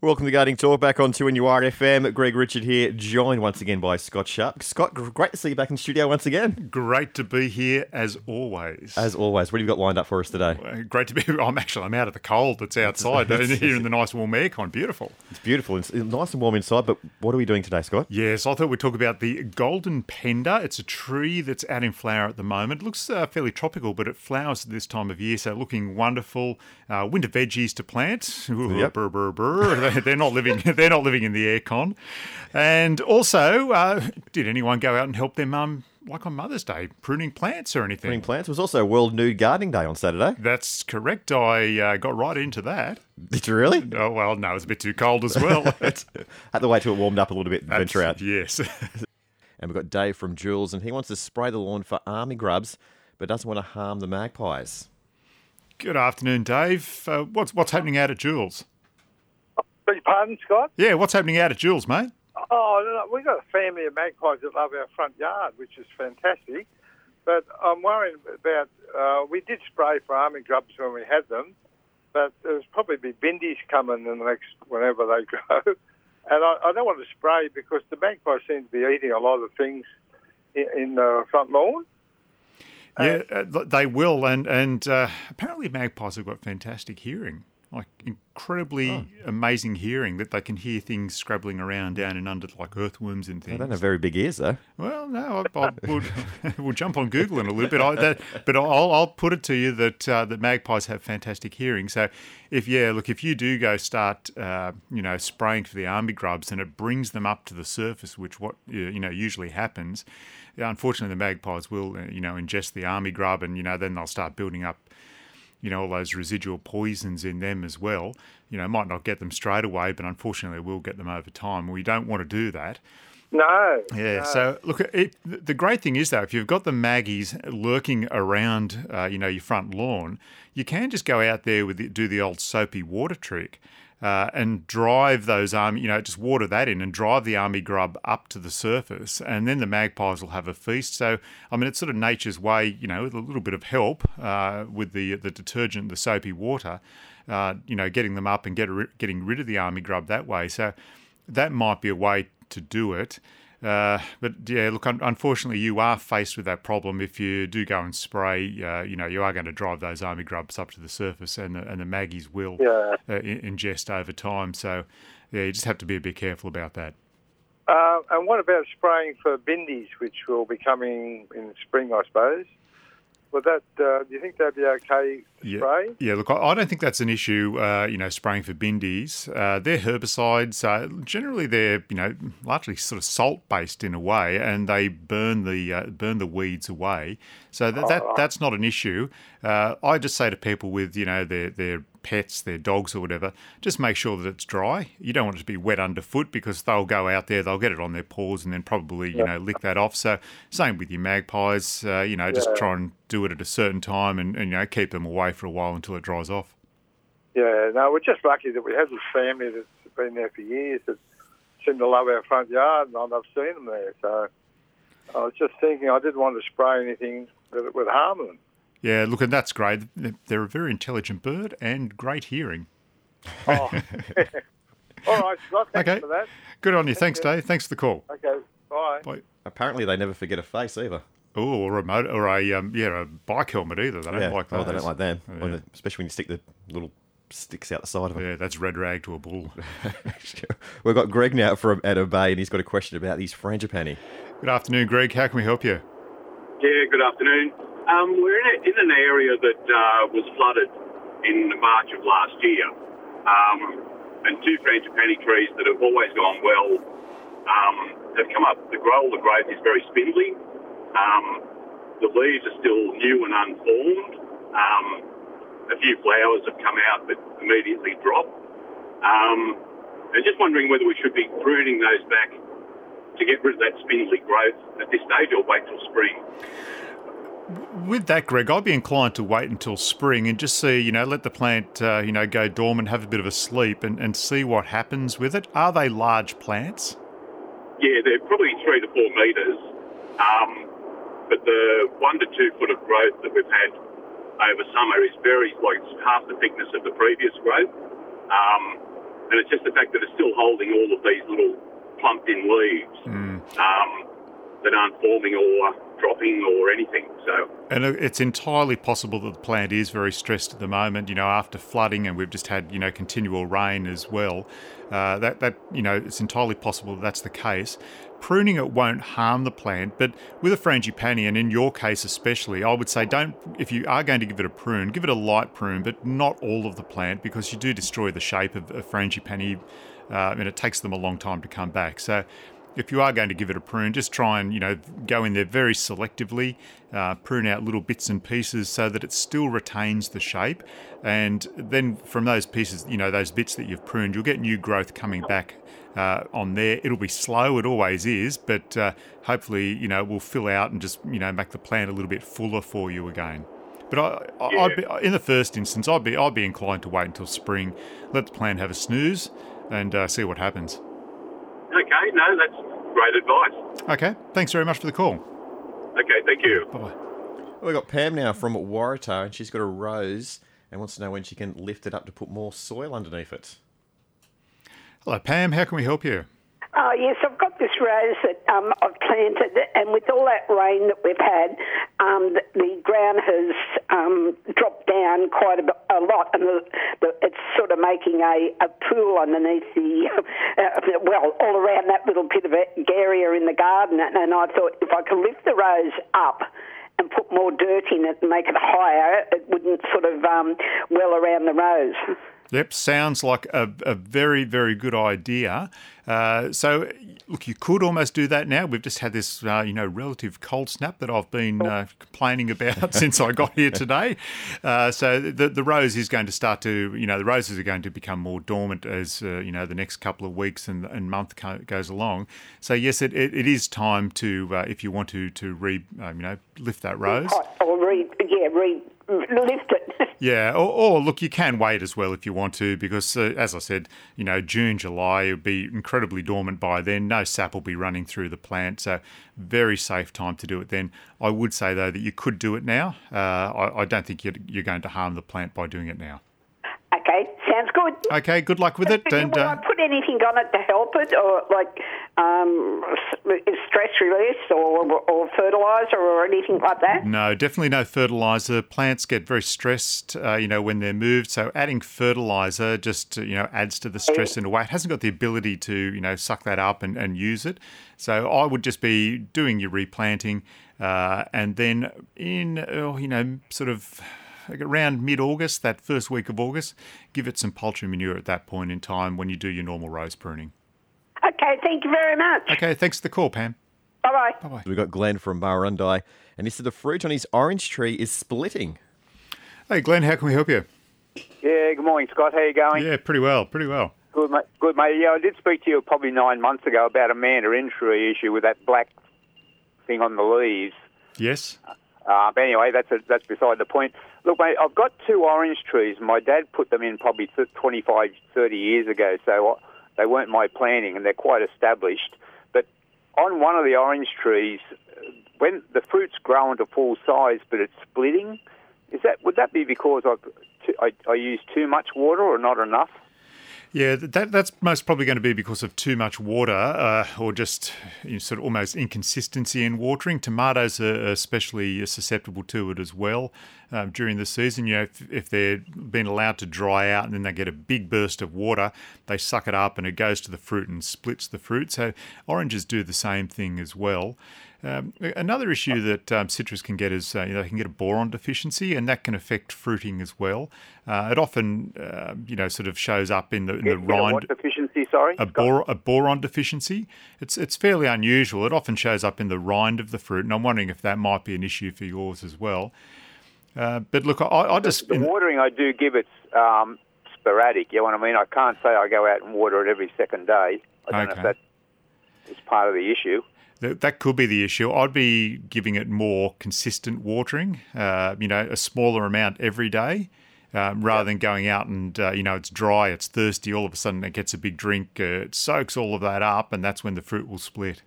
Welcome to Gardening Talk back on 2 FM. Greg Richard here, joined once again by Scott Sharp. Scott, great to see you back in studio once again. Great to be here as always. As always, what have you got lined up for us today? Uh, Great to be. I'm actually I'm out of the cold that's outside here in the nice warm aircon. Beautiful. It's beautiful. It's nice and warm inside, but what are we doing today, Scott? Yes, I thought we'd talk about the golden penda. It's a tree that's out in flower at the moment. It looks uh, fairly tropical, but it flowers at this time of year, so looking wonderful. Uh, winter veggies to plant. Yep. Brr, brr, brr. They- They're not living. They're not living in the aircon. And also, uh, did anyone go out and help their mum, like on Mother's Day, pruning plants or anything? Pruning plants. It was also World Nude Gardening Day on Saturday. That's correct. I uh, got right into that. Did you really? Oh well, no, it's a bit too cold as well. Had to wait till it warmed up a little bit and venture out. Yes. And we've got Dave from Jewells, and he wants to spray the lawn for army grubs, but doesn't want to harm the magpies. Good afternoon, Dave. Uh, what's what's happening out at Jewells? Beg your pardon, Scott? Yeah, what's happening out at Jewells, mate? Oh, no, we've got a family of magpies that love our front yard, which is fantastic. But I'm worrying about, uh, we did spray for army grubs when we had them, but there's probably be bindies coming in the next, whenever they grow. And I, I don't want to spray because the magpies seem to be eating a lot of things in, in the front lawn. Yeah, uh, they will, and and uh, apparently magpies have got fantastic hearing, like incredibly Oh. amazing hearing that they can hear things scrabbling around down and under, like earthworms and things. They don't have very big ears, though. Well, no, I, I we'll, we'll jump on Google in a little bit. I, that, but I'll, I'll put it to you that uh, that magpies have fantastic hearing. So, if yeah, look, if you do go start, uh, you know, spraying for the army grubs, and it brings them up to the surface, which what you know usually happens. Unfortunately, the magpies will, uh, you know, ingest the army grub, and you know, then they'll start building up you know, all those residual poisons in them as well. You know, might not get them straight away, but unfortunately we'll get them over time. We don't want to do that. No. Yeah. no. So look, it, the great thing is though, if you've got the maggies lurking around, uh, you know, your front lawn, you can just go out there with the, do the old soapy water trick. Uh, and drive those army, you know, just water that in and drive the army grub up to the surface, and then the magpies will have a feast. So, I mean, it's sort of nature's way, you know, with a little bit of help uh, with the the detergent, the soapy water, uh, you know, getting them up and get, getting rid of the army grub that way. So, that might be a way to do it. Uh, but yeah, look, un- unfortunately, you are faced with that problem if you do go and spray. Uh, you know, you are going to drive those army grubs up to the surface, and the, and the maggies will Yeah. uh, in- ingest over time. So yeah, you just have to be a bit careful about that. Uh, and what about spraying for bindies, which will be coming in spring, I suppose? Would that? Uh, do you think that'd be okay to Yeah. spray? Yeah, look, I I don't think that's an issue. Uh, you know, spraying for bindies, uh, they're herbicides. Uh, generally, they're you know largely sort of salt based in a way, and they burn the uh, burn the weeds away. So that, that that's not an issue. Uh, I just say to people with you know their their pets, their dogs or whatever, just make sure that it's dry. You don't want it to be wet underfoot because they'll go out there, they'll get it on their paws, and then probably you know lick that off. So same with your magpies. Uh, you know, just Yeah. try and do it at a certain time, and, and you know keep them away for a while until it dries off. Yeah. No, we're just lucky that we have this family that's been there for years that seem to love our front yard, and I've seen them there. So I was just thinking, I didn't want to spray anything that would harm them. Yeah, look, and that's great. They're- They're a very intelligent bird and great hearing. Oh. All right, Scott. Thanks Okay. for that. Good on you. Thanks, Dave. Thanks for the call. Okay. Bye. Bye. Apparently, they never forget a face either. Oh, or a motor, or a um, yeah, a bike helmet either. They don't yeah. like that. oh, they don't like them, Yeah. When especially when you stick the little sticks out the side of them. Yeah, that's red rag to a bull. We've got Greg now from Addo Bay, and he's got a question about these frangipani. Good afternoon, Greg. How can we help you? Yeah, good afternoon. Um, we're in, an area that uh, was flooded in March of last year, um, and two frangipani trees that have always gone well um, have come up. The grow, the growth is very spindly. Um, the leaves are still new and unformed. Um, a few flowers have come out but immediately drop. Um, and just wondering whether we should be pruning those back to get rid of that spindly growth at this stage or wait till spring. With that, Greg, I'd be inclined to wait until spring and just see, you know, let the plant, uh, you know, go dormant, have a bit of a sleep, and, and see what happens with it. Are they large plants? Yeah, they're probably three to four metres, um, but the one to two foot of growth that we've had over summer is very, like, half the thickness of the previous growth. Um, and it's just the fact that it's still holding all of these little plumped in leaves um, that aren't forming or dropping or anything. So, And it's entirely possible that the plant is very stressed at the moment. You know, after flooding, and we've just had you know continual rain as well. Uh, that that you know, it's entirely possible that that's the case. Pruning it won't harm the plant, but with a frangipani, and in your case especially, I would say don't. If you are going to give it a prune, give it a light prune, but not all of the plant because you do destroy the shape of a frangipani, uh, and it takes them a long time to come back. So if you are going to give it a prune, just try and you know go in there very selectively, uh, prune out little bits and pieces so that it still retains the shape, and then from those pieces, you know those bits that you've pruned, you'll get new growth coming back uh, on there. It'll be slow, it always is, but uh, hopefully you know it will fill out and just you know make the plant a little bit fuller for you again. But I, I, I'd be, in the first instance, I'd be I'd be inclined to wait until spring, let the plant have a snooze, and uh, see what happens. okay, no, that's great advice. Okay, thanks very much for the call. Okay, thank you. Bye bye. We've got Pam now from Waratah, and she's got a rose and wants to know when she can lift it up to put more soil underneath it. Hello, Pam. How can we help you? Oh, yes, I've got this rose that um, I've planted, and with all that rain that we've had, um, the, the ground has um, dropped down quite a, a lot, and the, the, it's sort of making a, a pool underneath the, uh, well, all around that little bit of area in the garden. And, and I thought if I could lift the rose up, and put more dirt in it and make it higher, it wouldn't sort of um, well around the rose. Yep, sounds like a, a very, very good idea. Uh, so, look, you could almost do that now. We've just had this, uh, you know, relative cold snap that I've been uh, complaining about since I got here today. Uh, so, the the rose is going to start to, you know, the roses are going to become more dormant as uh, you know the next couple of weeks and, and month co- goes along. So, yes, it, it, it is time to, uh, if you want to, to re, um, you know, lift that rose. Or re, yeah, re, lift it. Yeah, or, or look, you can wait as well if you want to, because uh, as I said, you know, June, July, it'll be incredibly dormant by then. No sap will be running through the plant, so very safe time to do it then. I would say though that you could do it now. Uh, I, I don't think you're, you're going to harm the plant by doing it now. okay, sounds good. Okay, good luck with it, and Will I uh, put anything on it to help it, or like um, stress release, or, or fertilizer, or anything like that? No, definitely no fertilizer. Plants get very stressed, uh, you know, when they're moved. So adding fertilizer just, you know, adds to the stress in a way. It hasn't got the ability to, you know, suck that up and, and use it. So I would just be doing your replanting, uh, and then in, oh, you know, sort of around mid-August, that first week of August, give it some poultry manure at that point in time when you do your normal rose pruning. Okay, thank you very much. Okay, thanks for the call, Pam. Bye bye. Bye bye. We've got Glenn from Murrurundi, and he said the fruit on his orange tree is splitting. Hey, Glenn, how can we help you? Yeah, good morning, Scott. How you going? Yeah, pretty well, pretty well. Good, mate. Good, mate. Yeah, I did speak to you probably nine months ago about a mandarin tree issue with that black thing on the leaves. Yes. Uh, but anyway, that's a, that's beside the point. Look, mate, I've got two orange trees. My dad put them in probably th- 25, 30 years ago, so they weren't my planting, and they're quite established. But on one of the orange trees, when the fruit's grown to full size, but it's splitting, is that would that be because I've I, I use too much water or not enough? Yeah, that that's most probably going to be because of too much water, uh, or just you know, sort of almost inconsistency in watering. Tomatoes are especially susceptible to it as well um, during the season. You know, if, if they're being allowed to dry out and then they get a big burst of water, they suck it up and it goes to the fruit and splits the fruit. So oranges do the same thing as well. Um, another issue that um, citrus can get is uh, you know, they can get a boron deficiency, and that can affect fruiting as well. Uh, it often, uh, you know, sort of shows up in the in the get rind deficiency? Sorry, a, bor- a boron deficiency. It's it's fairly unusual. It often shows up in the rind of the fruit, and I'm wondering if that might be an issue for yours as well. Uh, but look, I, I just the watering I do give it's um, sporadic. You know what I mean? I can't say I go out and water it every second day. I don't know if that is part of the issue. That, that could be the issue. I'd be giving it more consistent watering, uh, you know, a smaller amount every day, um, rather than going out and, uh, you know, it's dry, it's thirsty, all of a sudden it gets a big drink, uh, it soaks all of that up, and that's when the fruit will split.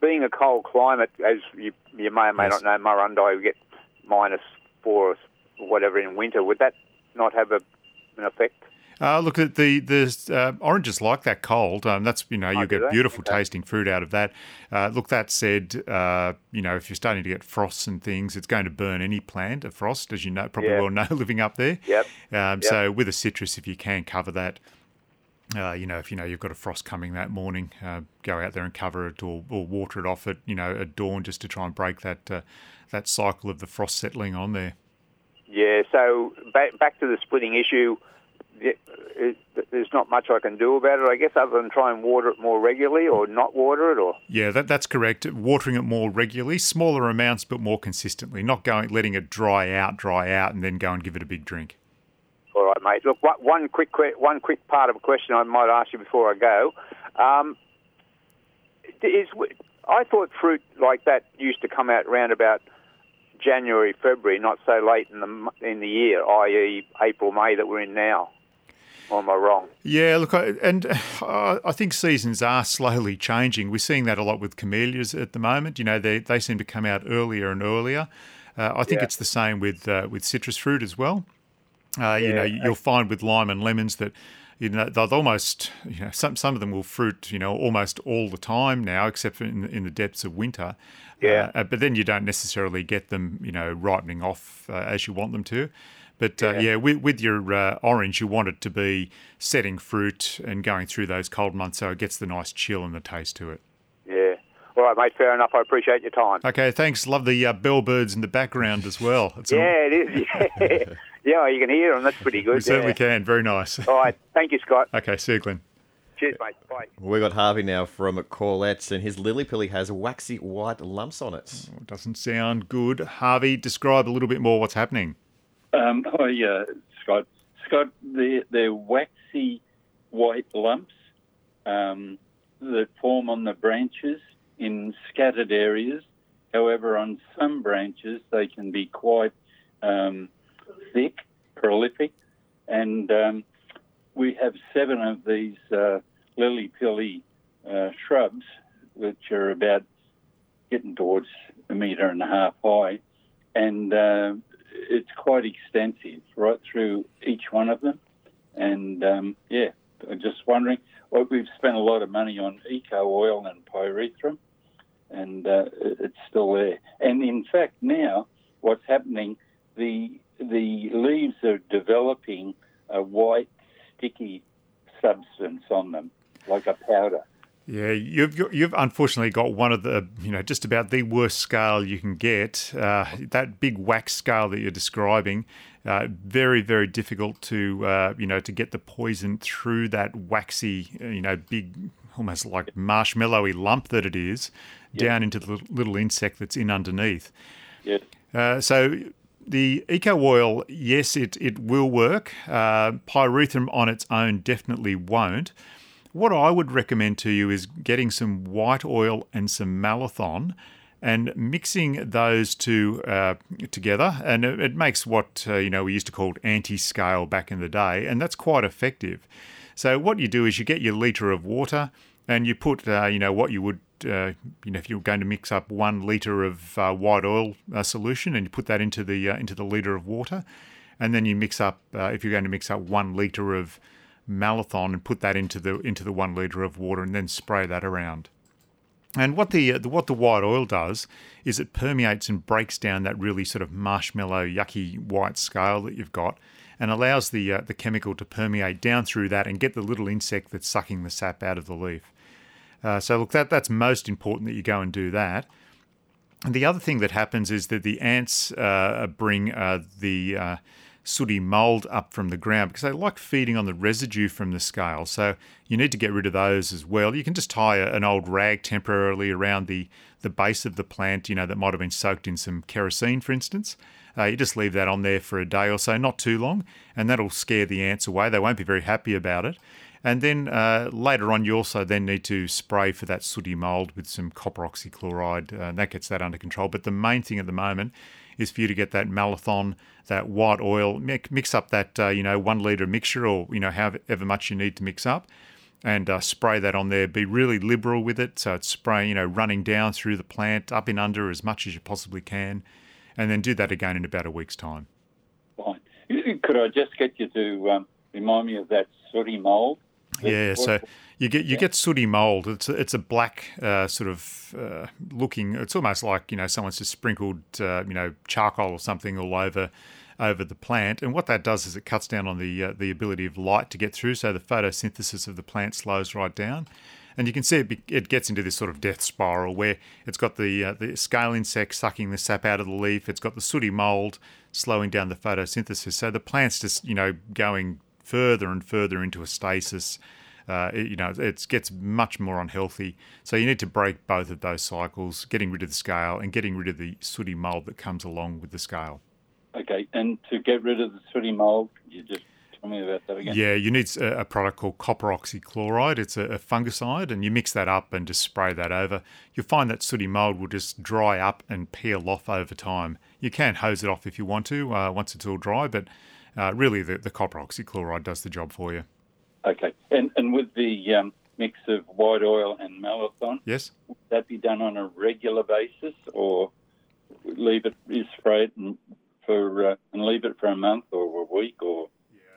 Being a cold climate, as you, you may or may Yes. not know, Murrurundi we get minus four or whatever in winter. Would that not have a, an effect? Uh, look at the the uh, oranges like that cold. Um, that's you know you Oh, get beautiful Okay. tasting fruit out of that. Uh, look, that said, uh, you know if you're starting to get frosts and things, it's going to burn any plant. A frost, as you know, probably Yeah. well know, living up there. Yep. Um, So with a citrus, if you can cover that, uh, you know, if you know you've got a frost coming that morning, uh, go out there and cover it or, or water it off at you know at dawn just to try and break that uh, that cycle of the frost settling on there. Yeah, so back, back to the splitting issue. The- it- There's not much I can do about it, I guess, other than try and water it more regularly or not water it. Or Yeah, that, that's correct. Watering it more regularly, smaller amounts, but more consistently. Not going letting it dry out, dry out, and then go and give it a big drink. all right, mate. Look, one- one quick one quick part of a question I might ask you before I go. Um, is I thought fruit like that used to come out round about January, February, not so late in the in the year, i.e., April, May that we're in now. Or am I wrong? Yeah, look, I, and uh, I think seasons are slowly changing. We're seeing that a lot with camellias at the moment. You know, they they seem to come out earlier and earlier. Uh, I think Yeah. it's the same with uh, with citrus fruit as well. Uh, you know, you'll find with lime and lemons that you know they'll almost you know some some of them will fruit you know almost all the time now, except in, in the depths of winter. Yeah. Uh, but then you don't necessarily get them you know ripening off uh, as you want them to. But uh, Yeah. yeah, with, with your uh, orange, you want it to be setting fruit and going through those cold months, so it gets the nice chill and the taste to it. Yeah. All right, mate. Fair enough. I appreciate your time. Okay, thanks. Love the uh, bellbirds in the background as well. It's all- Yeah, it is. Yeah, yeah. You can hear them. That's pretty good. we certainly yeah. can. Very nice. All right. Thank you, Scott. Okay, see you, Glenn. Cheers, mate. Bye. We got Harvey now from Corlettes, and his lily pilly has waxy white lumps on it. Doesn't sound good. Harvey, describe a little bit more what's happening. Um, oh yeah, Scott. Scott, they're, they're waxy white lumps um, that form on the branches in scattered areas. However, on some branches they can be quite um, thick, prolific, and um, we have seven of these uh, lily pilly uh, shrubs, which are about getting towards a metre and a half high, and uh, it's quite extensive right through each one of them. And um, yeah, I'm just wondering. Well, we've spent a lot of money on eco oil and pyrethrum, and uh, it's still there. And in fact, now what's happening? The the leaves are developing a white, sticky substance on them, like a powder. Yeah, you've you've unfortunately got one of the you know just about the worst scale you can get. Uh, that big wax scale that you're describing, uh, very very difficult to uh, you know to get the poison through that waxy uh, you know big almost like marshmallowy lump that it is down into the little insect that's in underneath. Yeah. Uh, so the eco oil, yes, it, it will work. Uh, pyrethrum on its own definitely won't. What I would recommend to you is getting some white oil and some malathion and mixing those two uh, together. And it, it makes what uh, you know we used to call anti-scale back in the day, and that's quite effective. So what you do is you get your liter of water and you put uh, you know what you would uh, you know if you're going to mix up one liter of uh, white oil uh, solution and you put that into the into the liter of water, and then you mix up if you're going to mix up one liter of malathion and put that into the into the one liter of water and then spray that around. And what the, uh, the what the white oil does is it permeates and breaks down that really sort of marshmallow, yucky white scale that you've got, and allows the uh, the chemical to permeate down through that and get the little insect that's sucking the sap out of the leaf. Uh, so look, that that's most important that you go and do that. And the other thing that happens is that the ants uh, bring uh, the uh, sooty mold up from the ground because they like feeding on the residue from the scale. So you need to get rid of those as well. You can just tie an old rag temporarily around the, the base of the plant, you know, that might have been soaked in some kerosene, for instance. Uh, you just leave that on there for a day or so, not too long, and that'll scare the ants away. They won't be very happy about it. And then uh, later on, you also then need to spray for that sooty mold with some copper oxychloride, uh, and that gets that under control. But the main thing at the moment is for you to get that malathion, that white oil, mix, up that uh, you know one liter mixture, or you know however much you need to mix up, and uh, spray that on there. Be really liberal with it, so it's spraying, you know, running down through the plant, up and under as much as you possibly can, and then do that again in about a week's time. Fine. Could I just get you to um, remind me of that sooty mould. Yeah, so you get you get sooty mold. It's a, it's a black uh, sort of uh, looking. It's almost like you know someone's just sprinkled uh, you know charcoal or something all over over the plant. And what that does is it cuts down on the uh, the ability of light to get through. So the photosynthesis of the plant slows right down. And you can see it, be, it gets into this sort of death spiral where it's got the uh, the scale insect sucking the sap out of the leaf. It's got the sooty mold slowing down the photosynthesis. So the plant's just you know going further and further into a stasis. Uh, it, you know, it gets much more unhealthy. So you need to break both of those cycles, getting rid of the scale and getting rid of the sooty mold that comes along with the scale. Okay, and to get rid of the sooty mold, you just tell me about that again. Yeah, you need a, a product called copper oxychloride. It's a, a, fungicide, and you mix that up and just spray that over. You'll find that sooty mold will just dry up and peel off over time. You can hose it off if you want to uh, once it's all dry, but uh, really the, the copper oxychloride does the job for you. Okay, and and with the um, mix of white oil and malathion, yes, would that be done on a regular basis, or leave it is sprayed and for uh, and leave it for a month or a week or?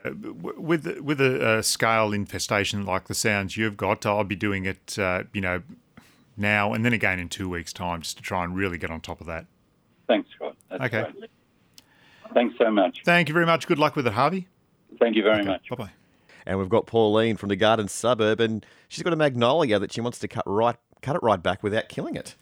With with a, a, scale infestation like the sounds you've got, I'll be doing it, uh, you know, now and then again in two weeks' time, just to try and really get on top of that. Thanks, Scott. That's okay. Great. Thanks so much. Thank you very much. Good luck with it, Harvey. Thank you very okay. much. Bye bye. And we've got Pauline from the Garden Suburb, and she's got a magnolia that she wants to cut right, cut it right back without killing it.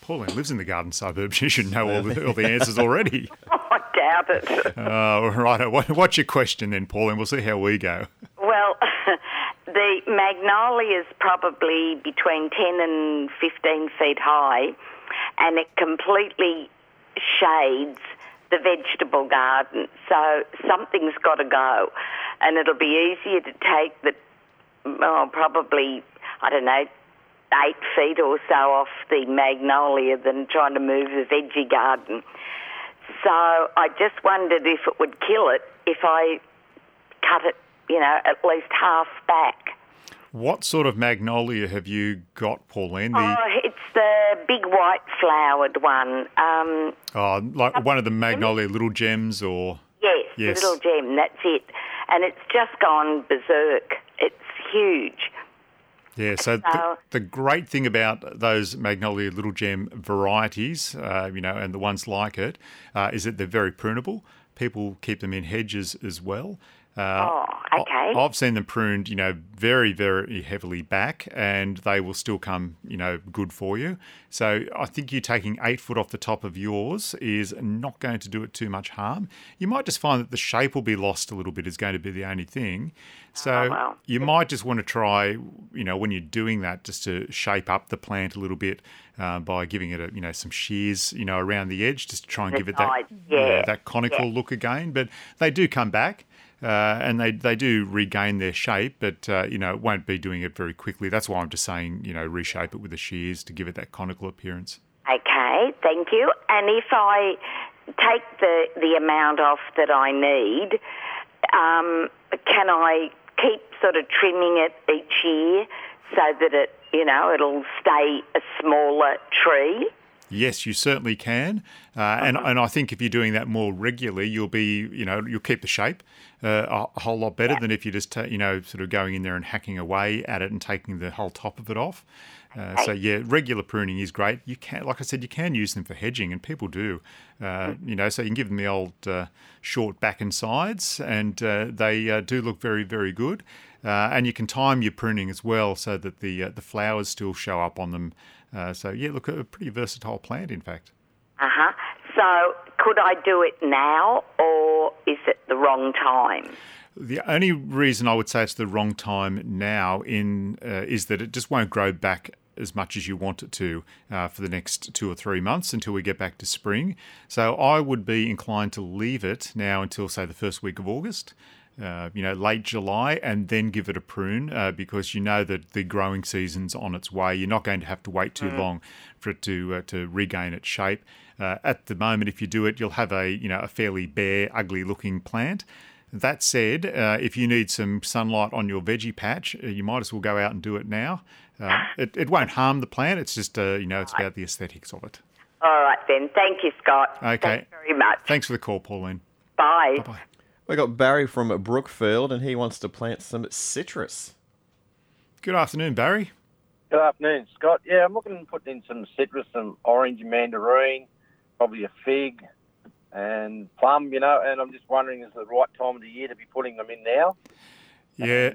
Pauline lives in the Garden Suburb. She should know all the, all the answers already. I doubt it. Uh, right. What's your question then, Pauline? We'll see how we go. Well, the magnolia is probably between 10 and 15 feet high, and it completely shades the vegetable garden. So something's got to go, and it'll be easier to take the, oh, probably, I don't know, eight feet or so off the magnolia than trying to move the veggie garden. So I just wondered if it would kill it if I cut it, you know, at least half back. What sort of magnolia have you got, Pauline? The... Oh, the big white flowered one. Um, oh, like one of the magnolia little gems, or yes, yes, the little gem. That's it, and it's just gone berserk. It's huge. Yeah, so the, the, great thing about those Magnolia Little Gem varieties, uh, you know, and the ones like it, uh, is that they're very prunable. People keep them in hedges as well. Uh, oh, okay. I've seen them pruned, you know, very, very heavily back, and they will still come, you know, good for you. So I think you taking eight foot off the top of yours is not going to do it too much harm. You might just find that the shape will be lost a little bit. Is going to be the only thing. So oh, wow. you might just want to try, you know, when you're doing that, just to shape up the plant a little bit uh, by giving it, a, you know, some shears, you know, around the edge, just to try and the give it that, yeah. that conical yeah. look again. But they do come back. Uh, and they, they do regain their shape, but uh, you know it won't be doing it very quickly. That's why I'm just saying you know reshape it with the shears to give it that conical appearance. Okay, thank you. And if I take the the amount off that I need, um, can I keep sort of trimming it each year so that it you know it'll stay a smaller tree? Yes, you certainly can, uh, and and I think if you're doing that more regularly, you'll be you know you'll keep the shape uh, a whole lot better yeah. than if you're just ta- you know sort of going in there and hacking away at it and taking the whole top of it off. Uh, so yeah, regular pruning is great. You can, like I said, you can use them for hedging, and people do. Uh, you know, so you can give them the old uh, short back and sides, and uh, they uh, do look very, very good. Uh, and you can time your pruning as well, so that the the flowers still show up on them. So yeah, look, a pretty versatile plant, in fact. Uh huh. So could I do it now, or is it the wrong time? The only reason I would say it's the wrong time now in uh, is that it just won't grow back as much as you want it to uh, for the next two or three months until we get back to spring. So I would be inclined to leave it now until say the first week of August. Uh, you know, late July, and then give it a prune uh, because you know that the growing season's on its way. You're not going to have to wait too mm. long for it to uh, to regain its shape. Uh, at the moment, if you do it, you'll have a you know a fairly bare, ugly-looking plant. That said, uh, if you need some sunlight on your veggie patch, you might as well go out and do it now. It, it won't harm the plant. It's just uh, you know it's about the aesthetics of it. All right then. Thank you, Scott. Okay. Thanks very much. Thanks for the call, Pauline. Bye. Bye. We got Barry from Brookfield, and he wants to plant some citrus. Good afternoon, Barry. Good afternoon, Scott. Yeah, I'm looking to put in some citrus, some orange and mandarin, probably a fig and plum, you know, and I'm just wondering is the right time of the year to be putting them in now? Yeah.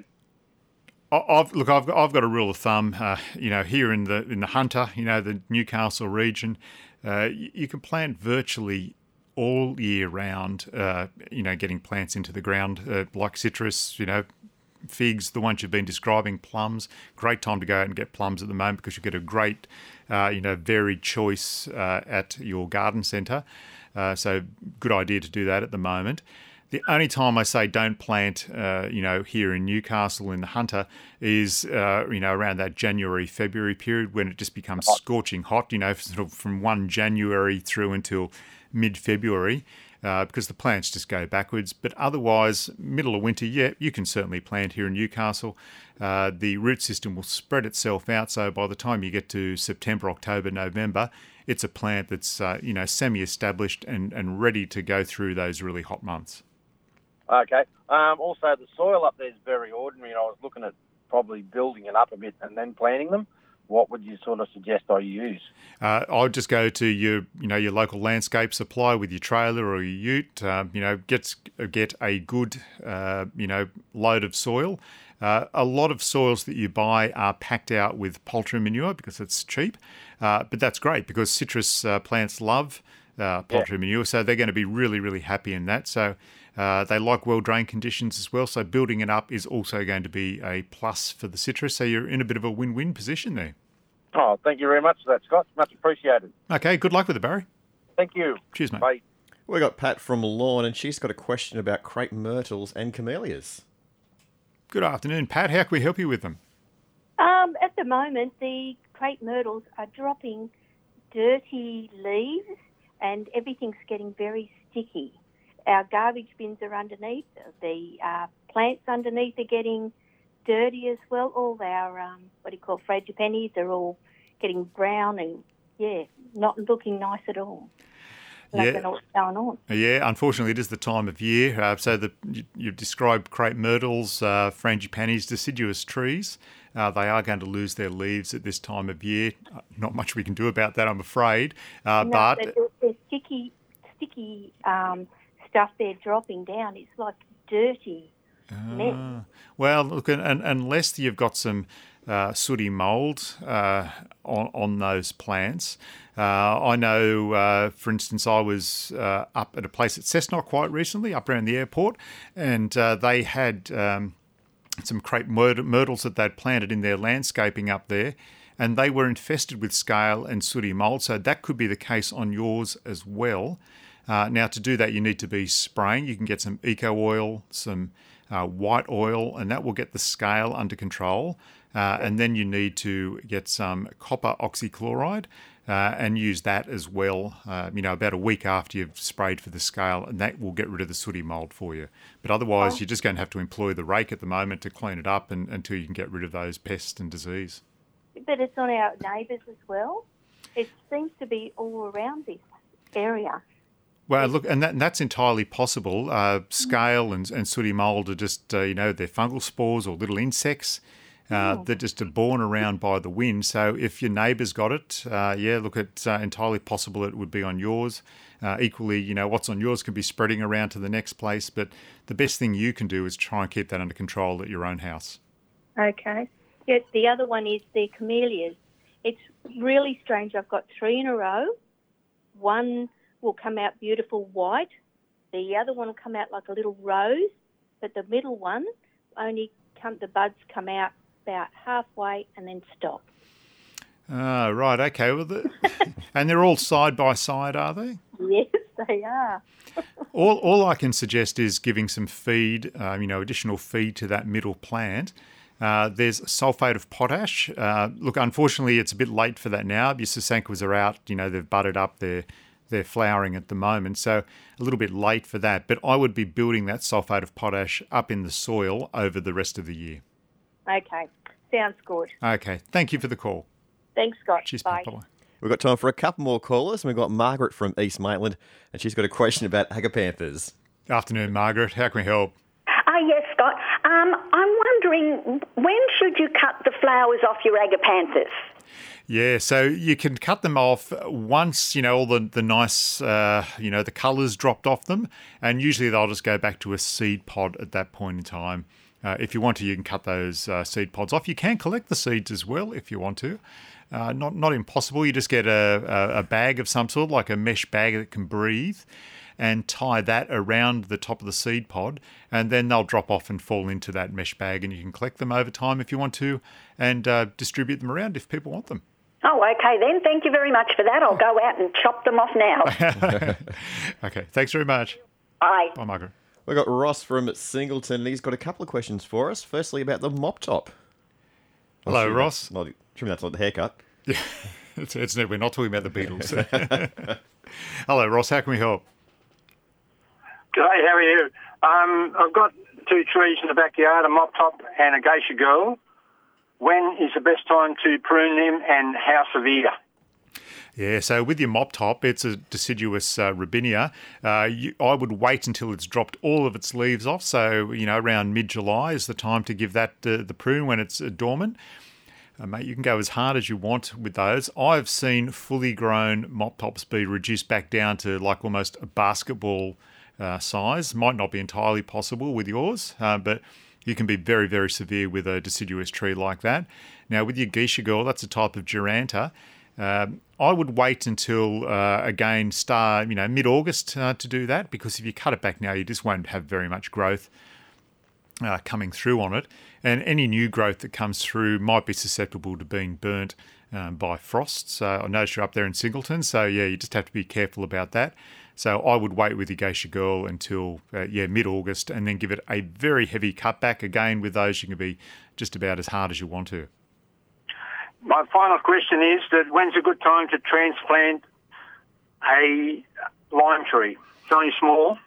I've, look, I've got, I've got a rule of thumb. Uh, you know, here in the in the Hunter, you know, the Newcastle region, uh, you, you can plant virtually all year round. Uh, you know, getting plants into the ground uh, like citrus. You know, figs, the ones you've been describing, plums. Great time to go out and get plums at the moment because you get a great, uh, you know, varied choice uh, at your garden centre. Uh, so good idea to do that at the moment. The only time I say don't plant, uh, you know, here in Newcastle in the Hunter is, uh, you know, around that January February period when it just becomes scorching hot. You know, sort of from one January through until mid February. Uh, because the plants just go backwards. But otherwise, middle of winter, yeah, you can certainly plant here in Newcastle. Uh, the root system will spread itself out, so by the time you get to September, October, November, it's a plant that's uh, you know semi-established and, and ready to go through those really hot months. Okay. Um, also, the soil up there is very ordinary. I was looking at probably building it up a bit and then planting them. What would you sort of suggest I use? Uh, I'd just go to your, you know, your local landscape supply with your trailer or your ute. Um, you know, get get a good, uh, you know, load of soil. Uh, a lot of soils that you buy are packed out with poultry manure because it's cheap, uh, but that's great because citrus uh, plants love uh, poultry manure, so they're going to be really, really happy in that. So. Uh, they like well drained conditions as well, so building it up is also going to be a plus for the citrus. So you're in a bit of a win win position there. Oh, thank you very much for that, Scott. Much appreciated. Okay, good luck with it, Barry. Thank you. Cheers, mate. Bye. We got Pat from Lorn, and she's got a question about crepe myrtles and camellias. Good afternoon, Pat. How can we help you with them? Um, at the moment, the crepe myrtles are dropping dirty leaves and everything's getting very sticky. Our garbage bins are underneath, the uh, plants underneath are getting dirty as well. All our, um, what do you call, frangipanis are all getting brown and, yeah, not looking nice at all. Yeah. what's going on. Yeah, unfortunately, it is the time of year. Uh, so the, you, you've described crepe myrtles, uh, frangipanis, deciduous trees. Uh, they are going to lose their leaves at this time of year. Uh, Not much we can do about that, I'm afraid. Uh, No, but the, the sticky, sticky um, stuff they're dropping down. It's like dirty. Ah, well, look, and, and unless you've got some uh, sooty mould uh, on, on those plants, uh, I know, uh, for instance, I was uh, up at a place at Cessnock quite recently, up around the airport, and uh, they had um, some crepe myrtles that they'd planted in their landscaping up there. And they were infested with scale and sooty mould, so that could be the case on yours as well. Uh, now, to do that, you need to be spraying. You can get some eco oil, some uh, white oil, and that will get the scale under control. Uh, and then you need to get some copper oxychloride uh, and use that as well, uh, you know, about a week after you've sprayed for the scale, and that will get rid of the sooty mould for you. But otherwise, you're just going to have to employ the rake at the moment to clean it up and, until you can get rid of those pests and disease. But it's on our neighbours as well. It seems to be all around this area. Well, look, and, that, and that's entirely possible. Uh, scale and, and sooty mould are just, uh, you know, they're fungal spores or little insects. Uh, They're just borne around by the wind. So if your neighbour's got it, uh, yeah, look, it's uh, entirely possible it would be on yours. Uh, equally, you know, what's on yours can be spreading around to the next place. But the best thing you can do is try and keep that under control at your own house. Okay. Yeah, the other one is the camellias. It's really strange. I've got three in a row. One will come out beautiful white. The other one will come out like a little rose, but the middle one only come the buds come out about halfway and then stop. Ah, right, okay. Well, the, and they're all side by side, are they? Yes, they are. all, all I can suggest is giving some feed, uh, you know, additional feed to that middle plant. Uh, there's sulfate of potash. Uh, look, unfortunately, it's a bit late for that now. Your Sasanquas are out. You know, they've budded up. They're they're flowering at the moment, so a little bit late for that. But I would be building that sulfate of potash up in the soil over the rest of the year. Okay, sounds good. Okay, thank you for the call. Thanks, Scott. Cheers, Bye. Bye. We've got time for a couple more callers, and we've got Margaret from East Maitland, and she's got a question about agapanthus. Afternoon, Margaret. How can we help? Ah, yes, Scott. Um, I'm wondering when should you cut the flowers off your agapanthus? Yeah, so you can cut them off once, you know, all the, the nice, uh, you know, the colours dropped off them, and usually they'll just go back to a seed pod at that point in time. Uh, if you want to, you can cut those uh, seed pods off. You can collect the seeds as well if you want to. Uh, not not impossible. You just get a, a, a bag of some sort, like a mesh bag that can breathe, and tie that around the top of the seed pod, and then they'll drop off and fall into that mesh bag, and you can collect them over time if you want to, and uh, distribute them around if people want them. Oh, okay then. Thank you very much for that. I'll go out and chop them off now. okay, thanks very much. Bye. Bye, Margaret. We've got Ross from Singleton, and he's got a couple of questions for us. Firstly, about the mop top. Hello, Assuming Ross. that's Not, assuming that's not the haircut. Yeah, it's, it's, we're not talking about the Beatles. Hello, Ross. How can we help? G'day, how are you? Um, I've got two trees in the backyard, a mop top and a geisha girl. When is the best time to prune them and how severe? Yeah, so with your mop top, it's a deciduous uh, robinia. Uh, you, I would wait until it's dropped all of its leaves off. So, you know, around mid July is the time to give that uh, the prune when it's uh, dormant. Uh, mate, you can go as hard as you want with those. I've seen fully grown mop tops be reduced back down to like almost a basketball uh, size. Might not be entirely possible with yours, but you can be very, very severe with a deciduous tree like that. Now, with your geisha girl, that's a type of Duranta. Um, I would wait until uh, again start, you know, mid-August uh, to do that because if you cut it back now, you just won't have very much growth uh, coming through on it, and any new growth that comes through might be susceptible to being burnt um, by frost. So I noticed you're up there in Singleton, so yeah, you just have to be careful about that. So I would wait with geisha girl until uh, yeah mid-August, and then give it a very heavy cutback. Again, with those, you can be just about as hard as you want to. My final question is that when's a good time to transplant a lime tree? It's only small.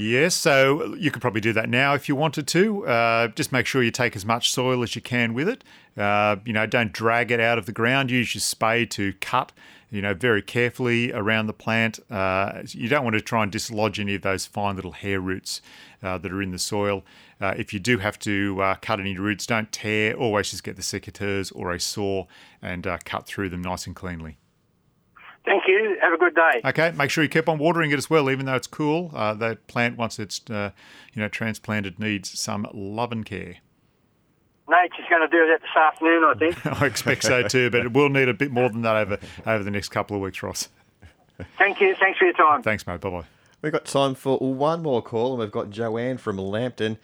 Yes, so you could probably do that now if you wanted to. Uh, just make sure you take as much soil as you can with it. Uh, you know, don't drag it out of the ground. Use your spade to cut, you know, very carefully around the plant. Uh, you don't want to try and dislodge any of those fine little hair roots uh, that are in the soil. Uh, if you do have to uh, cut any roots, don't tear. Always just get the secateurs or a saw and cut through them nice and cleanly. Thank you. Have a good day. Okay, make sure you keep on watering it as well, even though it's cool. Uh, that plant, once it's uh, you know transplanted, needs some love and care. Nature's going to do that this afternoon, I think. I expect so too, but it will need a bit more than that over over the next couple of weeks, Ross. Thank you. Thanks for your time. Thanks, mate. Bye bye. We've got time for one more call, and we've got Joanne from Lambton,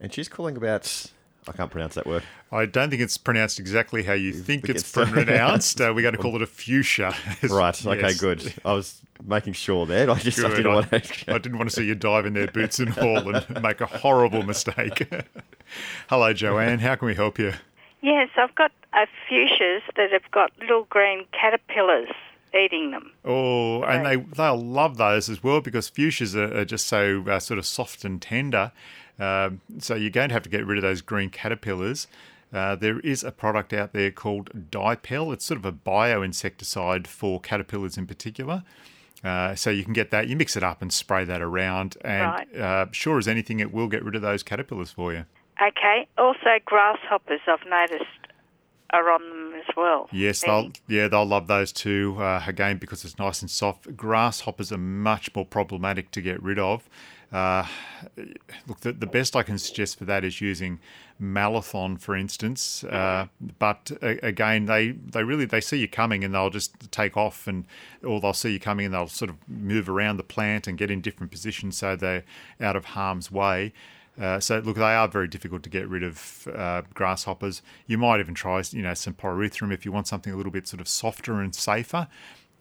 and she's calling about. I can't pronounce that word. I don't think it's pronounced exactly how you think, think it's, it's pronounced. Uh, we're going to call it a fuchsia. Right. Okay. Yes. Good. I was making sure there. I just I didn't I, want to. I didn't want to see you dive in their boots and all and make a horrible mistake. Hello, Joanne. How can we help you? Yes, I've got uh, fuchsias that have got little green caterpillars eating them. Oh, and they they'll love those as well because fuchsias are, are just so uh, sort of soft and tender. Um, so you're going to have to get rid of those green caterpillars. Uh, there is a product out there called Dipel. It's sort of a bioinsecticide for caterpillars in particular. Uh, so you can get that. You mix it up and spray that around, and Right. uh, sure as anything, it will get rid of those caterpillars for you. Okay. Also, grasshoppers I've noticed are on them as well. Yes, they'll yeah they'll love those too. Uh, again, because it's nice and soft. Grasshoppers are much more problematic to get rid of. Uh, look, the, the best I can suggest for that is using Malathion, for instance. Uh, but uh, again, they, they really they see you coming and they'll just take off, and or they'll see you coming and they'll sort of move around the plant and get in different positions so they're out of harm's way. Uh, so look, they are very difficult to get rid of uh, grasshoppers. You might even try, you know, some pyrethrum if you want something a little bit sort of softer and safer,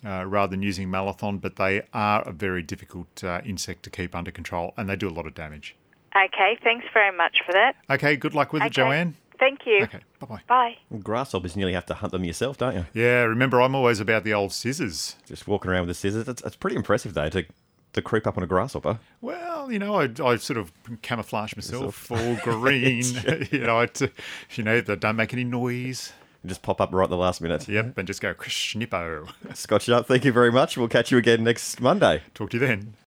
uh, rather than using Malathion. But they are a very difficult uh, insect to keep under control, and they do a lot of damage. Okay. Thanks very much for that. Okay, good luck with it, Joanne. Thank you. Okay. Bye bye. Bye. Grasshoppers, nearly have to hunt them yourself, don't you? Yeah, remember I'm always about the old scissors. Just walking around with the scissors. It's, it's pretty impressive though to to creep up on a grasshopper. Well, you know, I, I sort of camouflage myself all green. you know, I, t- you know, they don't make any noise. Just pop up right at the last minute. Yep, and just go snippo. Scott Sharp, thank you very much. We'll catch you again next Monday. Talk to you then.